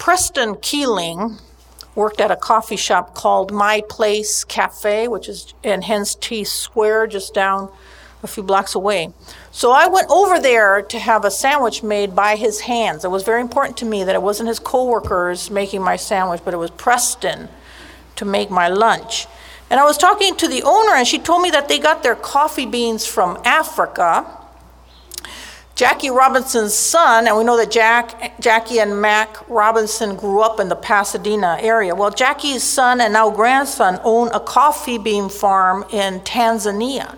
Preston Keeling worked at a coffee shop called My Place Cafe, which is in Hens T Square, just down a few blocks away. So I went over there to have a sandwich made by his hands. It was very important to me that it wasn't his coworkers making my sandwich, but it was Preston to make my lunch. And I was talking to the owner, and she told me that they got their coffee beans from Africa. Jackie Robinson's son, and we know that Jack, Jackie and Mack Robinson grew up in the Pasadena area. Well, Jackie's son and now grandson own a coffee bean farm in Tanzania.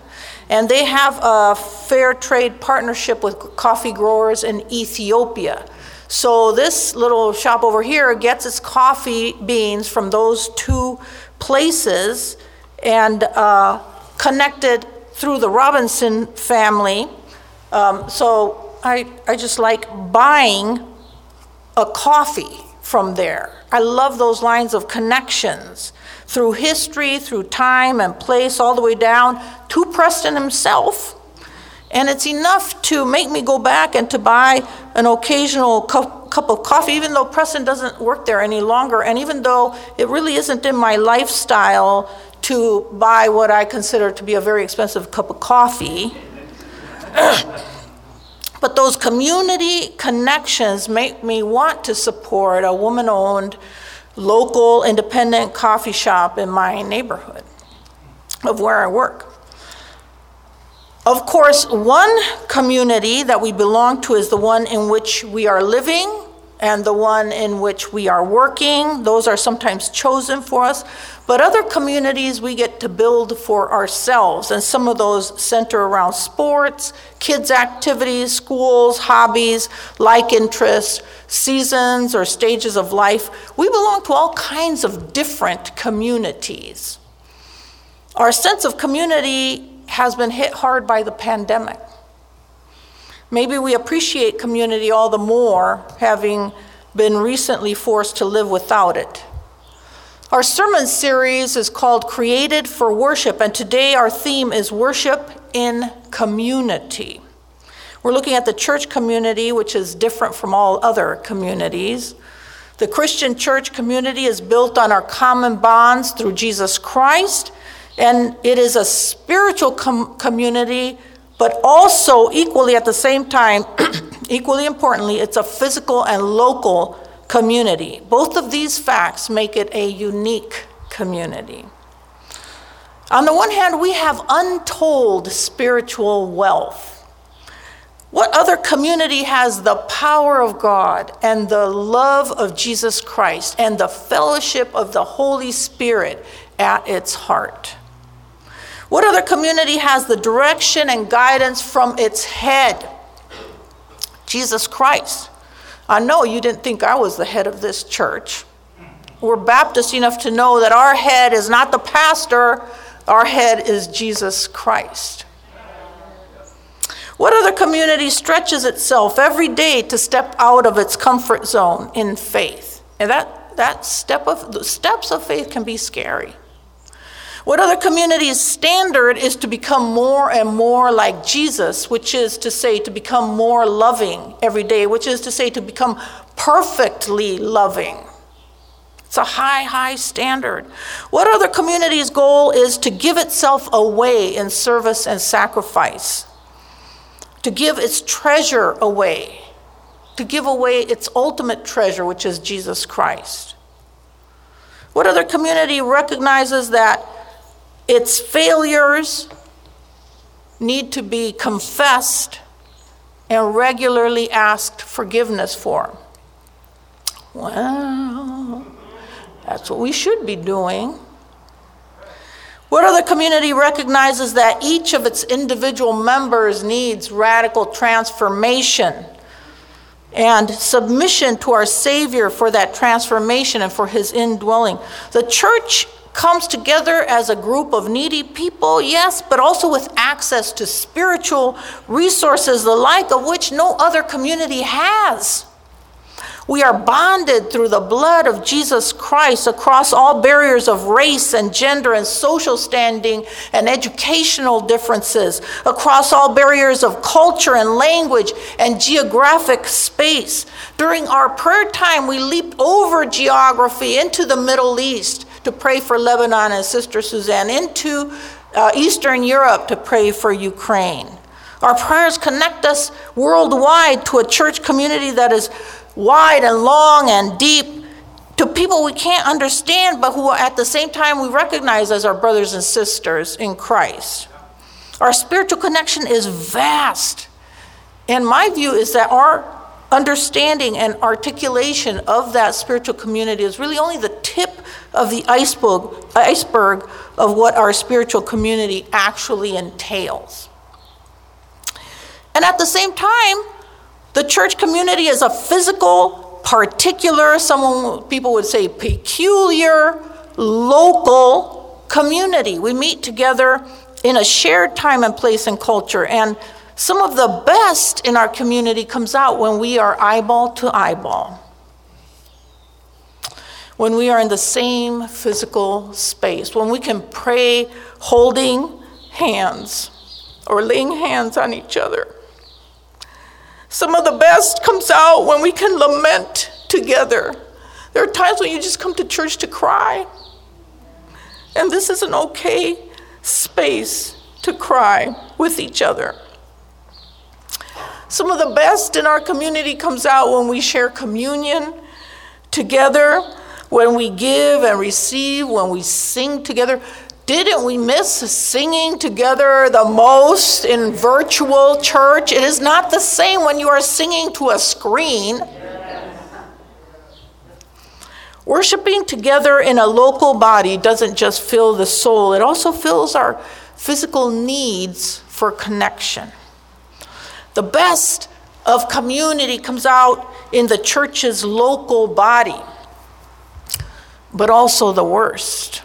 And they have a fair trade partnership with coffee growers in Ethiopia. So this little shop over here gets its coffee beans from those two places and uh, connected through the Robinson family. Um, so I, I just like buying a coffee from there. I love those lines of connections through history, through time and place, all the way down to Preston himself. And it's enough to make me go back and to buy an occasional cup, cup of coffee, even though Preston doesn't work there any longer, and even though it really isn't in my lifestyle to buy what I consider to be a very expensive cup of coffee. but those community connections make me want to support a woman owned local independent coffee shop in my neighborhood of where I work. Of course, one community that we belong to is the one in which we are living and the one in which we are working. Those are sometimes chosen for us. But other communities we get to build for ourselves, and some of those center around sports, kids' activities, schools, hobbies, like interests, seasons, or stages of life. We belong to all kinds of different communities. Our sense of community has been hit hard by the pandemic. Maybe we appreciate community all the more having been recently forced to live without it. Our sermon series is called Created for Worship, and today our theme is worship in community. We're looking at the church community, which is different from all other communities. The Christian church community is built on our common bonds through Jesus Christ, and it is a spiritual com- community but also, equally at the same time, equally importantly, it's a physical and local community. Both of these facts make it a unique community. On the one hand, we have untold spiritual wealth. What other community has the power of God and the love of Jesus Christ and the fellowship of the Holy Spirit at its heart? What other community has the direction and guidance from its head? Jesus Christ. I know you didn't think I was the head of this church. We're Baptist enough to know that our head is not the pastor, our head is Jesus Christ. What other community stretches itself every day to step out of its comfort zone in faith? And that, that step of the steps of faith can be scary. What other community's standard is to become more and more like Jesus, which is to say, to become more loving every day, which is to say, to become perfectly loving. It's a high, high standard. What other community's goal is to give itself away in service and sacrifice, to give its treasure away, to give away its ultimate treasure, which is Jesus Christ. What other community recognizes that its failures need to be confessed and regularly asked forgiveness for. Well, that's what we should be doing. What other community recognizes that each of its individual members needs radical transformation and submission to our Savior for that transformation and for His indwelling? The church comes together as a group of needy people, yes, but also with access to spiritual resources, the like of which no other community has. We are bonded through the blood of Jesus Christ across all barriers of race and gender and social standing and educational differences, across all barriers of culture and language and geographic space. During our prayer time, we leap over geography into the Middle East to pray for Lebanon and Sister Suzanne, into uh, Eastern Europe to pray for Ukraine. Our prayers connect us worldwide to a church community that is wide and long and deep to people we can't understand, but who at the same time we recognize as our brothers and sisters in Christ. Our spiritual connection is vast. And my view is that our understanding and articulation of that spiritual community is really only the tip of the iceberg, iceberg of what our spiritual community actually entails. And at the same time, the church community is a physical, particular, some people would say peculiar, local community. We meet together in a shared time and place and culture. And some of the best in our community comes out when we are eyeball to eyeball. When we are in the same physical space, when we can pray holding hands or laying hands on each other some of the best comes out when we can lament together. There are times when you just come to church to cry. And this is an okay space to cry with each other. Some of the best in our community comes out when we share communion together, when we give and receive, when we sing together. Didn't we miss singing together the most in virtual church? It is not the same when you are singing to a screen. Worshiping together in a local body doesn't just fill the soul, it also fills our physical needs for connection. The best of community comes out in the church's local body, but also the worst.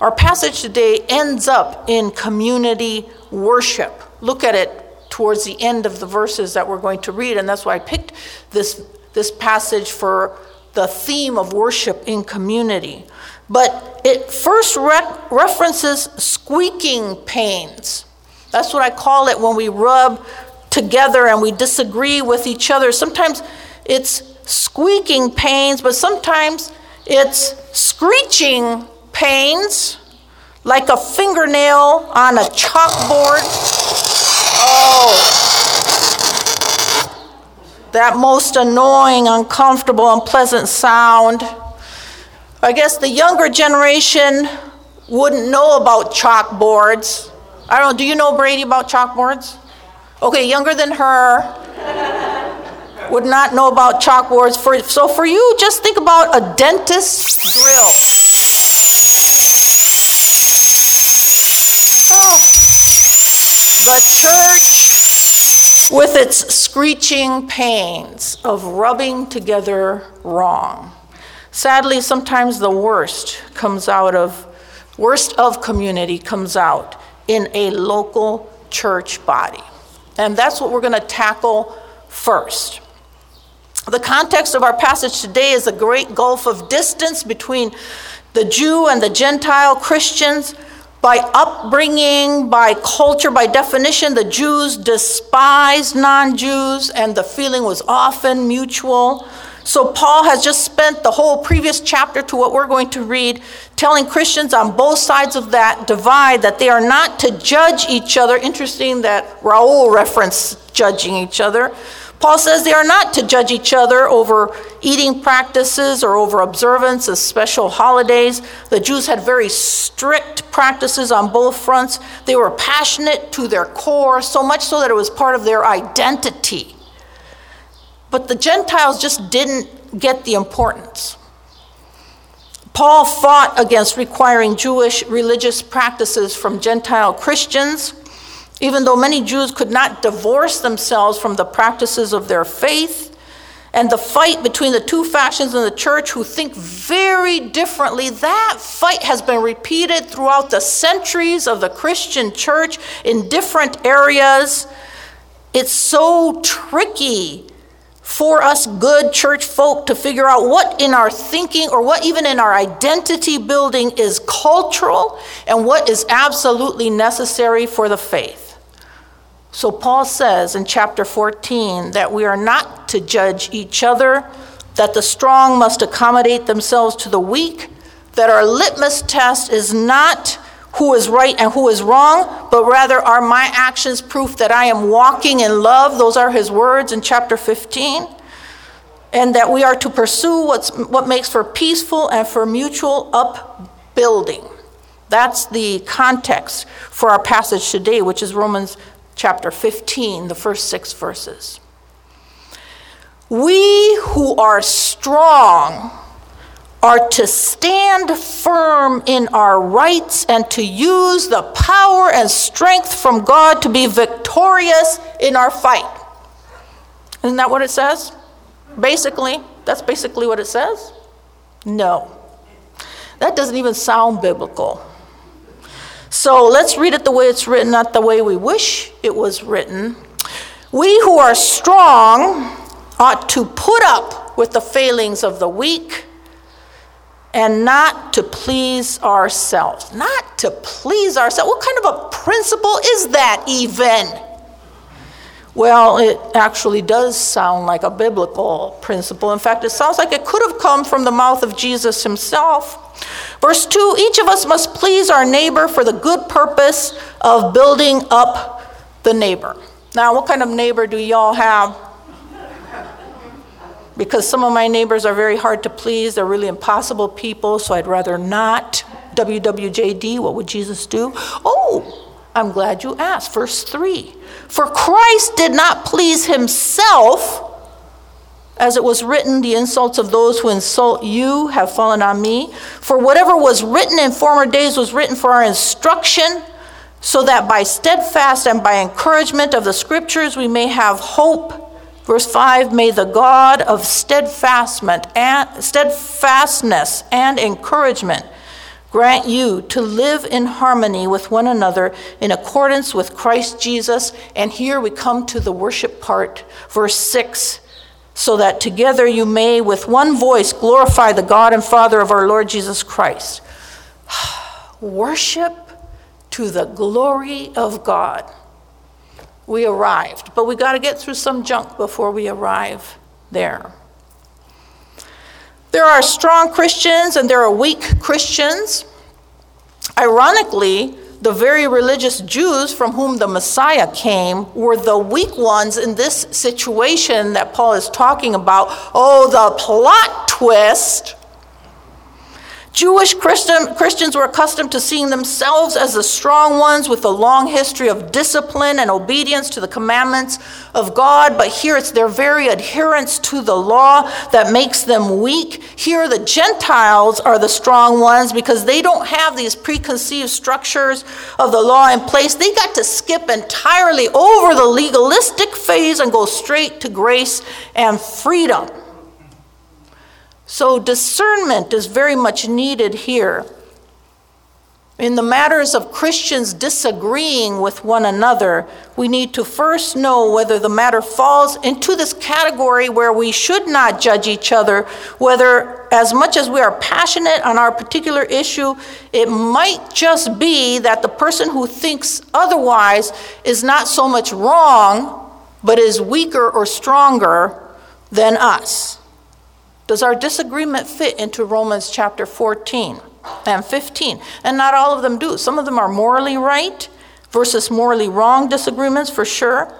Our passage today ends up in community worship. Look at it towards the end of the verses that we're going to read, and that's why I picked this, this passage for the theme of worship in community. But it first re- references squeaking pains. That's what I call it when we rub together and we disagree with each other. Sometimes it's squeaking pains, but sometimes it's screeching pains, like a fingernail on a chalkboard. Oh, that most annoying, uncomfortable, unpleasant sound. I guess the younger generation wouldn't know about chalkboards. I don't know, do you know Brady about chalkboards? Okay, younger than her would not know about chalkboards. For, so for you, just think about a dentist's drill. Hmm. The church, with its screeching pains of rubbing together wrong. Sadly, sometimes the worst comes out of, worst of community comes out in a local church body. And that's what we're going to tackle first. The context of our passage today is a great gulf of distance between the Jew and the Gentile Christians by upbringing, by culture, by definition, the Jews despised non Jews, and the feeling was often mutual. So, Paul has just spent the whole previous chapter to what we're going to read, telling Christians on both sides of that divide that they are not to judge each other. Interesting that Raul referenced judging each other. Paul says they are not to judge each other over eating practices or over observance of special holidays. The Jews had very strict practices on both fronts. They were passionate to their core, so much so that it was part of their identity. But the Gentiles just didn't get the importance. Paul fought against requiring Jewish religious practices from Gentile Christians even though many Jews could not divorce themselves from the practices of their faith, and the fight between the two factions in the church who think very differently, that fight has been repeated throughout the centuries of the Christian church in different areas. It's so tricky for us good church folk to figure out what in our thinking or what even in our identity building is cultural and what is absolutely necessary for the faith. So, Paul says in chapter 14 that we are not to judge each other, that the strong must accommodate themselves to the weak, that our litmus test is not who is right and who is wrong, but rather are my actions proof that I am walking in love? Those are his words in chapter 15. And that we are to pursue what's, what makes for peaceful and for mutual upbuilding. That's the context for our passage today, which is Romans chapter 15, the first six verses. We who are strong are to stand firm in our rights and to use the power and strength from God to be victorious in our fight. Isn't that what it says? Basically, that's basically what it says? No. That doesn't even sound biblical. So let's read it the way it's written, not the way we wish it was written. We who are strong ought to put up with the failings of the weak and not to please ourselves. Not to please ourselves. What kind of a principle is that, even? Well, it actually does sound like a biblical principle. In fact, it sounds like it could have come from the mouth of Jesus himself. Verse 2 Each of us must please our neighbor for the good purpose of building up the neighbor. Now, what kind of neighbor do y'all have? Because some of my neighbors are very hard to please. They're really impossible people, so I'd rather not. WWJD, what would Jesus do? Oh, I'm glad you asked. Verse 3 For Christ did not please himself, as it was written, the insults of those who insult you have fallen on me. For whatever was written in former days was written for our instruction, so that by steadfast and by encouragement of the scriptures we may have hope. Verse 5 May the God of steadfastness and, steadfastness and encouragement grant you to live in harmony with one another in accordance with Christ Jesus. And here we come to the worship part, verse 6 so that together you may with one voice glorify the God and Father of our Lord Jesus Christ. Worship to the glory of God we arrived. But we got to get through some junk before we arrive there. There are strong Christians and there are weak Christians. Ironically, the very religious Jews from whom the Messiah came were the weak ones in this situation that Paul is talking about. Oh, the plot twist Jewish Christian, Christians were accustomed to seeing themselves as the strong ones with a long history of discipline and obedience to the commandments of God, but here it's their very adherence to the law that makes them weak. Here the Gentiles are the strong ones because they don't have these preconceived structures of the law in place. They got to skip entirely over the legalistic phase and go straight to grace and freedom. So, discernment is very much needed here. In the matters of Christians disagreeing with one another, we need to first know whether the matter falls into this category where we should not judge each other, whether, as much as we are passionate on our particular issue, it might just be that the person who thinks otherwise is not so much wrong, but is weaker or stronger than us. Does our disagreement fit into Romans chapter 14 and 15? And not all of them do. Some of them are morally right versus morally wrong disagreements for sure.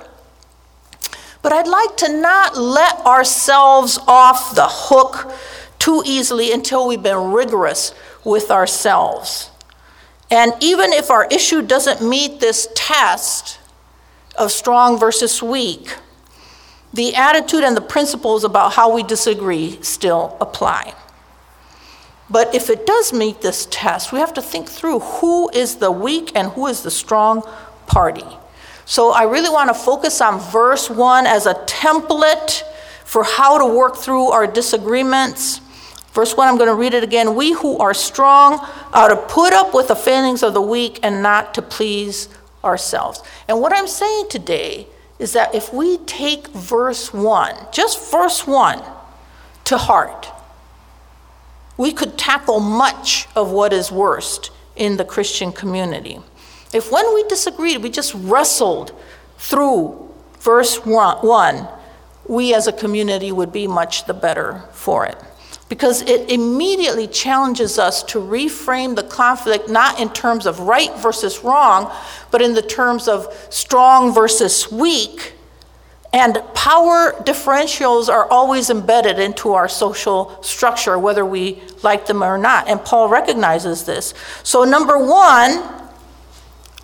But I'd like to not let ourselves off the hook too easily until we've been rigorous with ourselves. And even if our issue doesn't meet this test of strong versus weak, the attitude and the principles about how we disagree still apply. But if it does meet this test, we have to think through who is the weak and who is the strong party. So I really want to focus on verse 1 as a template for how to work through our disagreements. Verse 1, I'm going to read it again. We who are strong are to put up with the failings of the weak and not to please ourselves. And what I'm saying today is that if we take verse 1, just verse 1, to heart, we could tackle much of what is worst in the Christian community. If when we disagreed, we just wrestled through verse 1, we as a community would be much the better for it. Because it immediately challenges us to reframe the conflict not in terms of right versus wrong, but in the terms of strong versus weak. And power differentials are always embedded into our social structure, whether we like them or not. And Paul recognizes this. So, number one,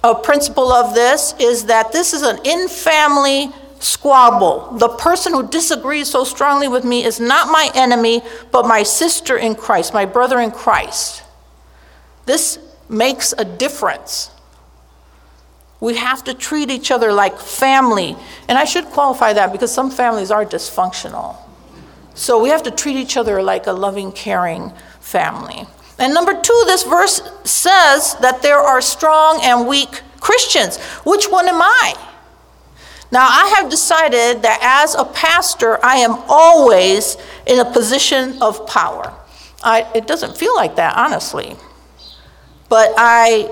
a principle of this is that this is an in family squabble. The person who disagrees so strongly with me is not my enemy, but my sister in Christ, my brother in Christ. This makes a difference. We have to treat each other like family. And I should qualify that because some families are dysfunctional. So we have to treat each other like a loving, caring family. And number two, this verse says that there are strong and weak Christians. Which one am I? Now, I have decided that as a pastor, I am always in a position of power. I, it doesn't feel like that, honestly. But I,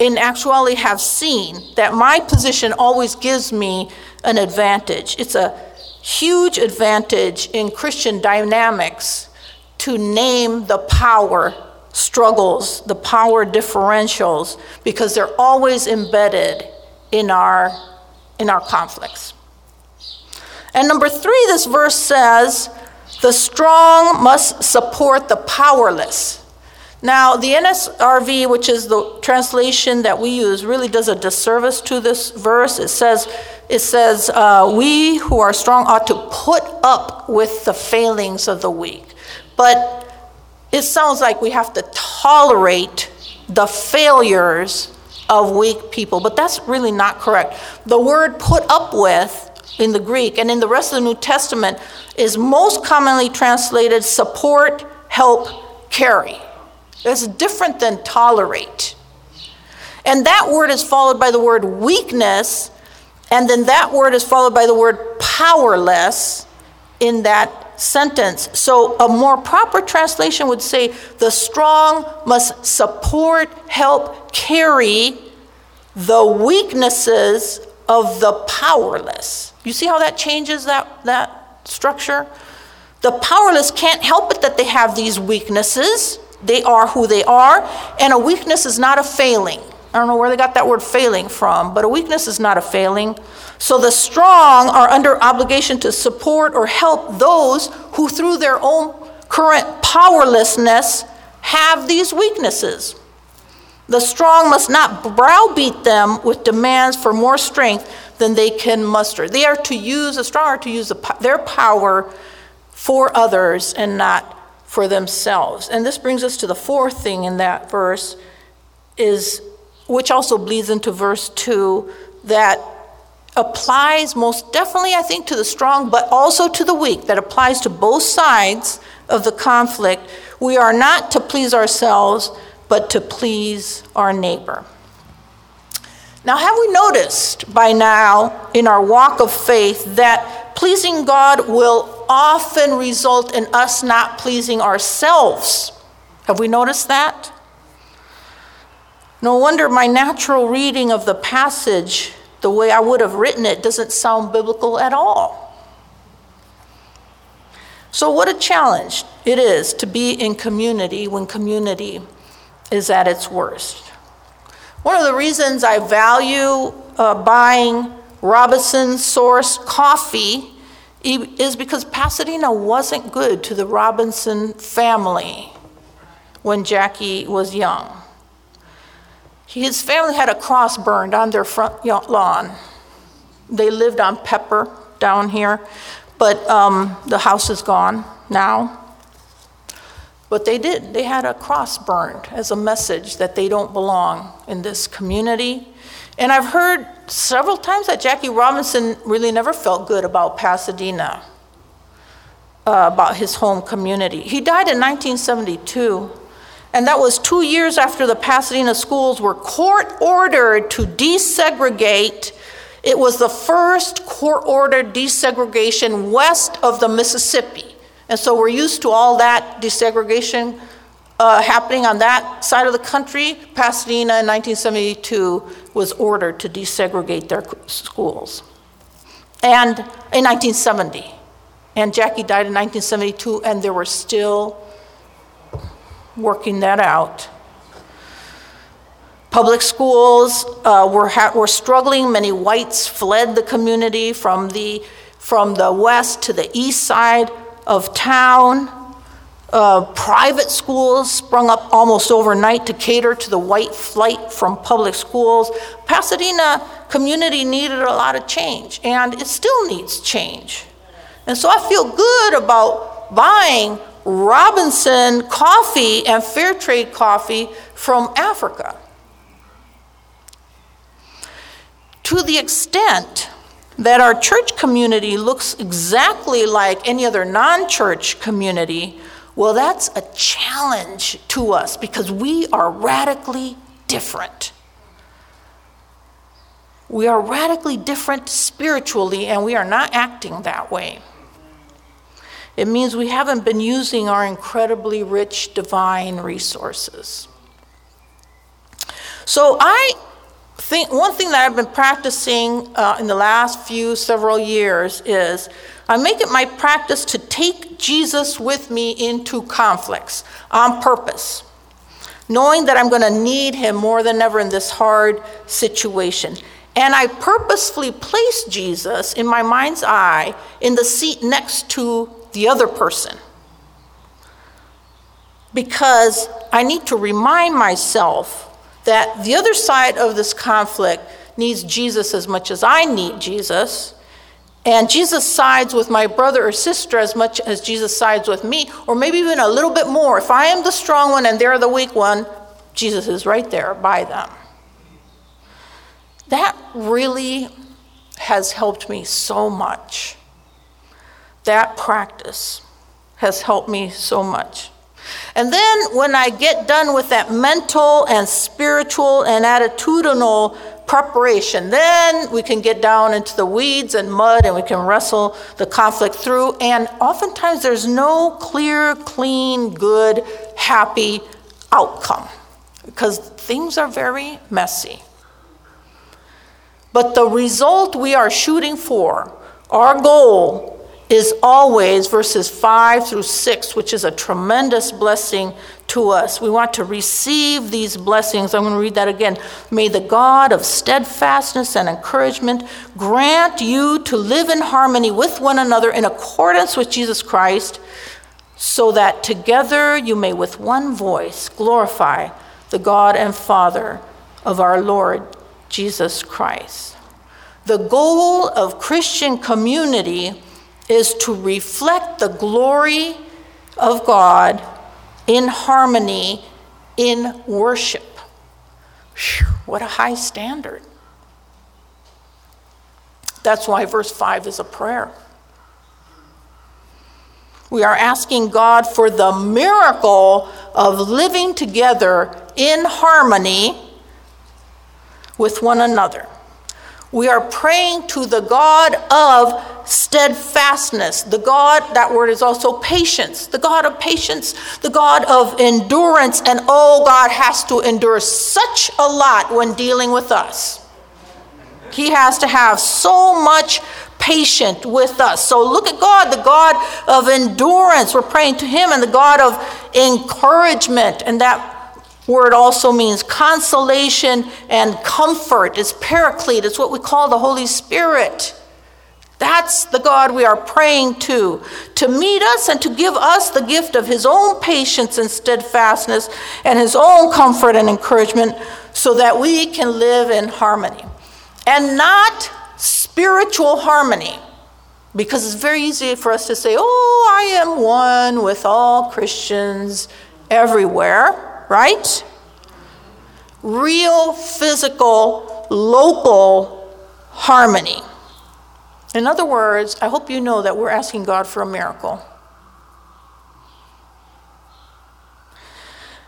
in actuality, have seen that my position always gives me an advantage. It's a huge advantage in Christian dynamics to name the power struggles, the power differentials, because they're always embedded in our in our conflicts. And number three, this verse says, the strong must support the powerless. Now, the NSRV, which is the translation that we use, really does a disservice to this verse. It says, it says uh, we who are strong ought to put up with the failings of the weak. But it sounds like we have to tolerate the failures of weak people, but that's really not correct. The word put up with in the Greek and in the rest of the New Testament is most commonly translated support, help, carry. It's different than tolerate. And that word is followed by the word weakness, and then that word is followed by the word powerless in that sentence. So a more proper translation would say the strong must support, help, carry the weaknesses of the powerless. You see how that changes that, that structure? The powerless can't help it that they have these weaknesses. They are who they are, and a weakness is not a failing. I don't know where they got that word failing from, but a weakness is not a failing. So the strong are under obligation to support or help those who, through their own current powerlessness, have these weaknesses. The strong must not browbeat them with demands for more strength than they can muster. They are to use, the strong are to use the, their power for others and not for themselves. And this brings us to the fourth thing in that verse, is which also bleeds into verse 2, that applies most definitely, I think, to the strong, but also to the weak, that applies to both sides of the conflict. We are not to please ourselves, but to please our neighbor. Now, have we noticed by now in our walk of faith that pleasing God will often result in us not pleasing ourselves? Have we noticed that? No wonder my natural reading of the passage the way I would have written it doesn't sound biblical at all. So, what a challenge it is to be in community when community is at its worst. One of the reasons I value uh, buying Robinson Source coffee is because Pasadena wasn't good to the Robinson family when Jackie was young. His family had a cross burned on their front lawn. They lived on Pepper down here, but um, the house is gone now. But they did. They had a cross burned as a message that they don't belong in this community. And I've heard several times that Jackie Robinson really never felt good about Pasadena, uh, about his home community. He died in 1972. And that was two years after the Pasadena schools were court ordered to desegregate It was the first court ordered desegregation west of the Mississippi. And so we're used to all that desegregation uh, happening on that side of the country. Pasadena in 1972 was ordered to desegregate their schools. And in 1970. And Jackie died in 1972, and there were still working that out. Public schools uh, were, ha- were struggling. Many whites fled the community from the, from the west to the east side of town. Uh, private schools sprung up almost overnight to cater to the white flight from public schools. Pasadena community needed a lot of change, and it still needs change. And so I feel good about buying Robinson coffee and fair trade coffee from Africa. To the extent that our church community looks exactly like any other non church community, well, that's a challenge to us because we are radically different. We are radically different spiritually, and we are not acting that way. It means we haven't been using our incredibly rich divine resources. So I think one thing that I've been practicing uh, in the last few several years is I make it my practice to take Jesus with me into conflicts on purpose, knowing that I'm going to need him more than ever in this hard situation. And I purposefully place Jesus in my mind's eye in the seat next to the other person. Because I need to remind myself that the other side of this conflict needs Jesus as much as I need Jesus. And Jesus sides with my brother or sister as much as Jesus sides with me, or maybe even a little bit more. If I am the strong one and they're the weak one, Jesus is right there by them. That really has helped me so much. That practice has helped me so much. And then when I get done with that mental and spiritual and attitudinal preparation, then we can get down into the weeds and mud and we can wrestle the conflict through. And oftentimes there's no clear, clean, good, happy outcome because things are very messy. But the result we are shooting for, our goal, is always verses 5 through 6, which is a tremendous blessing to us. We want to receive these blessings. I'm going to read that again. May the God of steadfastness and encouragement grant you to live in harmony with one another in accordance with Jesus Christ, so that together you may with one voice glorify the God and Father of our Lord Jesus Christ. The goal of Christian community is to reflect the glory of God in harmony in worship. Whew, what a high standard. That's why verse 5 is a prayer. We are asking God for the miracle of living together in harmony with one another. We are praying to the God of steadfastness. The God, that word is also patience. The God of patience, the God of endurance. And oh, God has to endure such a lot when dealing with us. He has to have so much patience with us. So look at God, the God of endurance. We're praying to Him, and the God of encouragement. And that word also means consolation and comfort. It's paraclete, it's what we call the Holy Spirit. That's the God we are praying to, to meet us and to give us the gift of His own patience and steadfastness and His own comfort and encouragement so that we can live in harmony. And not spiritual harmony, because it's very easy for us to say, oh, I am one with all Christians everywhere right? Real physical, local harmony. In other words, I hope you know that we're asking God for a miracle.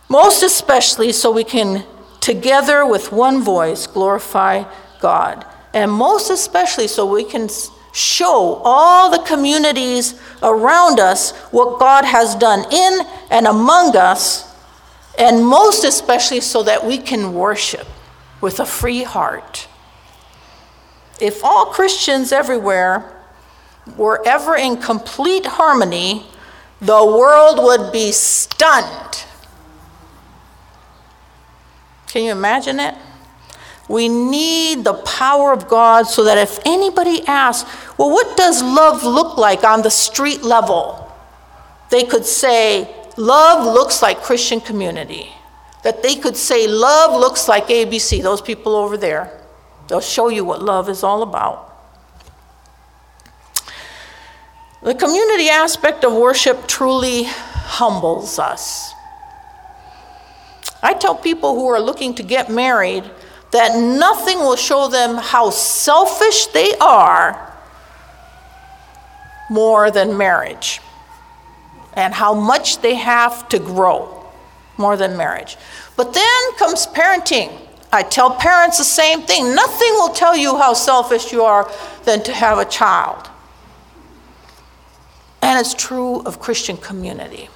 Most especially so we can, together with one voice, glorify God. and most especially so we can show all the communities around us what God has done in and among us, and most especially so that we can worship with a free heart. If all Christians everywhere were ever in complete harmony, the world would be stunned. Can you imagine it? We need the power of God so that if anybody asks, well, what does love look like on the street level? They could say, love looks like Christian community. That they could say, love looks like ABC, those people over there. They'll show you what love is all about. The community aspect of worship truly humbles us. I tell people who are looking to get married that nothing will show them how selfish they are more than marriage and how much they have to grow more than marriage. But then comes parenting. I tell parents the same thing. Nothing will tell you how selfish you are than to have a child. And it's true of Christian community.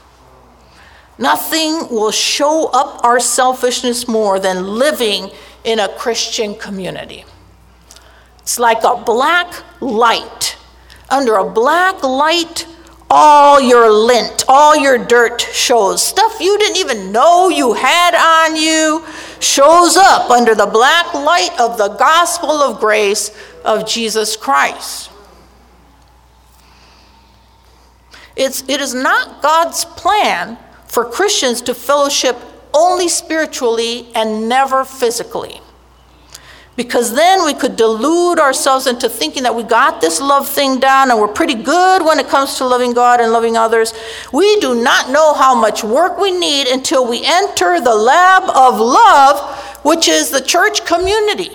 Nothing will show up our selfishness more than living in a Christian community. It's like a black light. Under a black light, all your lint, all your dirt shows. Stuff you didn't even know you had on you shows up under the black light of the gospel of grace of Jesus Christ. It's, it is not God's plan for Christians to fellowship only spiritually and never physically. Because then we could delude ourselves into thinking that we got this love thing down and we're pretty good when it comes to loving God and loving others. We do not know how much work we need until we enter the lab of love, which is the church community.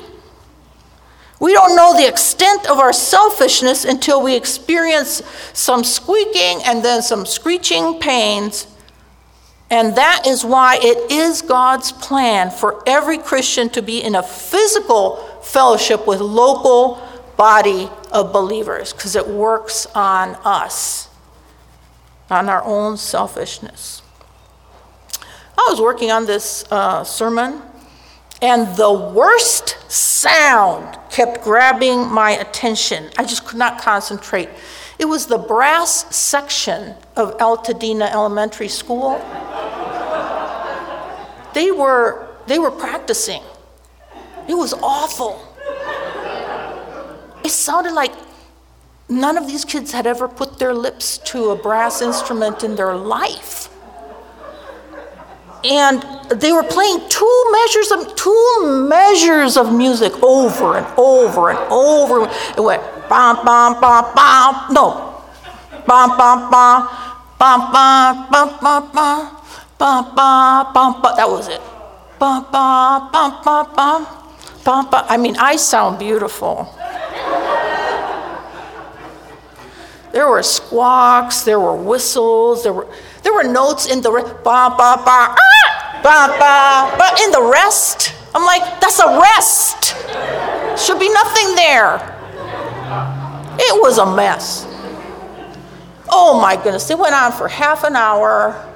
We don't know the extent of our selfishness until we experience some squeaking and then some screeching pains and that is why it is God's plan for every Christian to be in a physical fellowship with local body of believers because it works on us, on our own selfishness. I was working on this uh, sermon, and the worst sound kept grabbing my attention. I just could not concentrate. It was the brass section of Altadena Elementary School. They were, they were practicing. It was awful. It sounded like none of these kids had ever put their lips to a brass instrument in their life. And they were playing two measures of two measures of music over and over and over. It went bam bam bam bam. No, bam bam bam bam bam bam bam bam bam bam bam bam. That was it. Bam bam bam bam bam bam bam. I mean, I sound beautiful. There were squawks, there were whistles, there were there were notes in the ba ba ba ah, ba ba ba in the rest. I'm like, that's a rest. Should be nothing there. It was a mess. Oh my goodness, it went on for half an hour.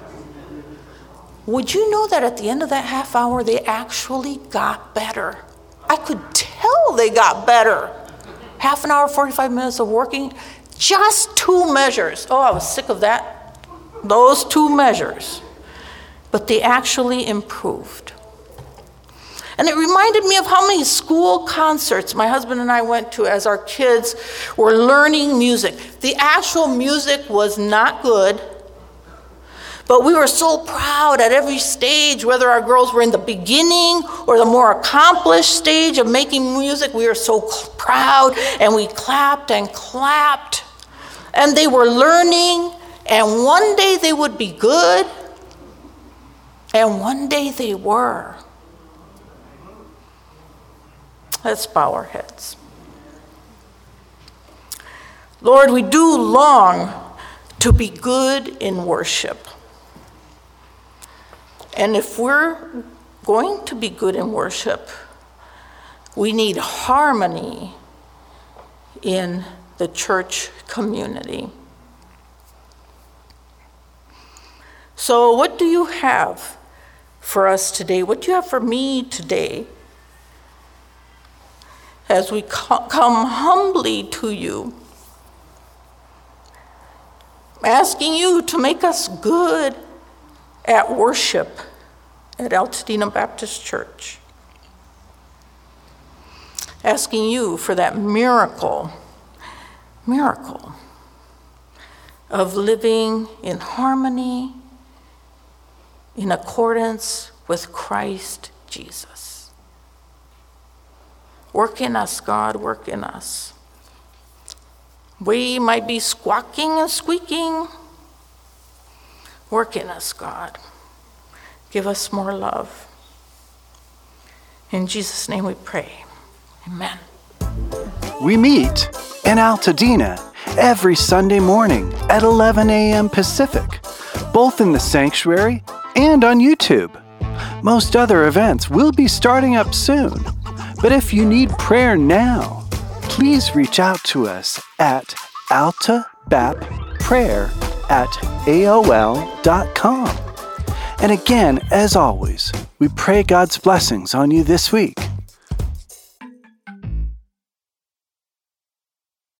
Would you know that at the end of that half hour, they actually got better? I could tell they got better. Half an hour, 45 minutes of working, just two measures. Oh, I was sick of that those two measures, but they actually improved. And it reminded me of how many school concerts my husband and I went to as our kids were learning music. The actual music was not good, but we were so proud at every stage, whether our girls were in the beginning or the more accomplished stage of making music, we were so proud and we clapped and clapped. And they were learning and one day they would be good, and one day they were. Let's bow our heads. Lord, we do long to be good in worship. And if we're going to be good in worship, We need harmony in the church community. So, what do you have for us today? What do you have for me today? As we come humbly to you, asking you to make us good at worship at Altadena Baptist Church. Asking you for that miracle, miracle of living in harmony, in accordance with Christ Jesus. Work in us, God, work in us. We might be squawking and squeaking. Work in us, God. Give us more love. In Jesus' name we pray. Amen. We meet in Altadena every Sunday morning at 11 a.m. Pacific, both in the sanctuary and on YouTube. Most other events will be starting up soon, but if you need prayer now, please reach out to us at altabapprayer at aol.com. And again, as always, we pray God's blessings on you this week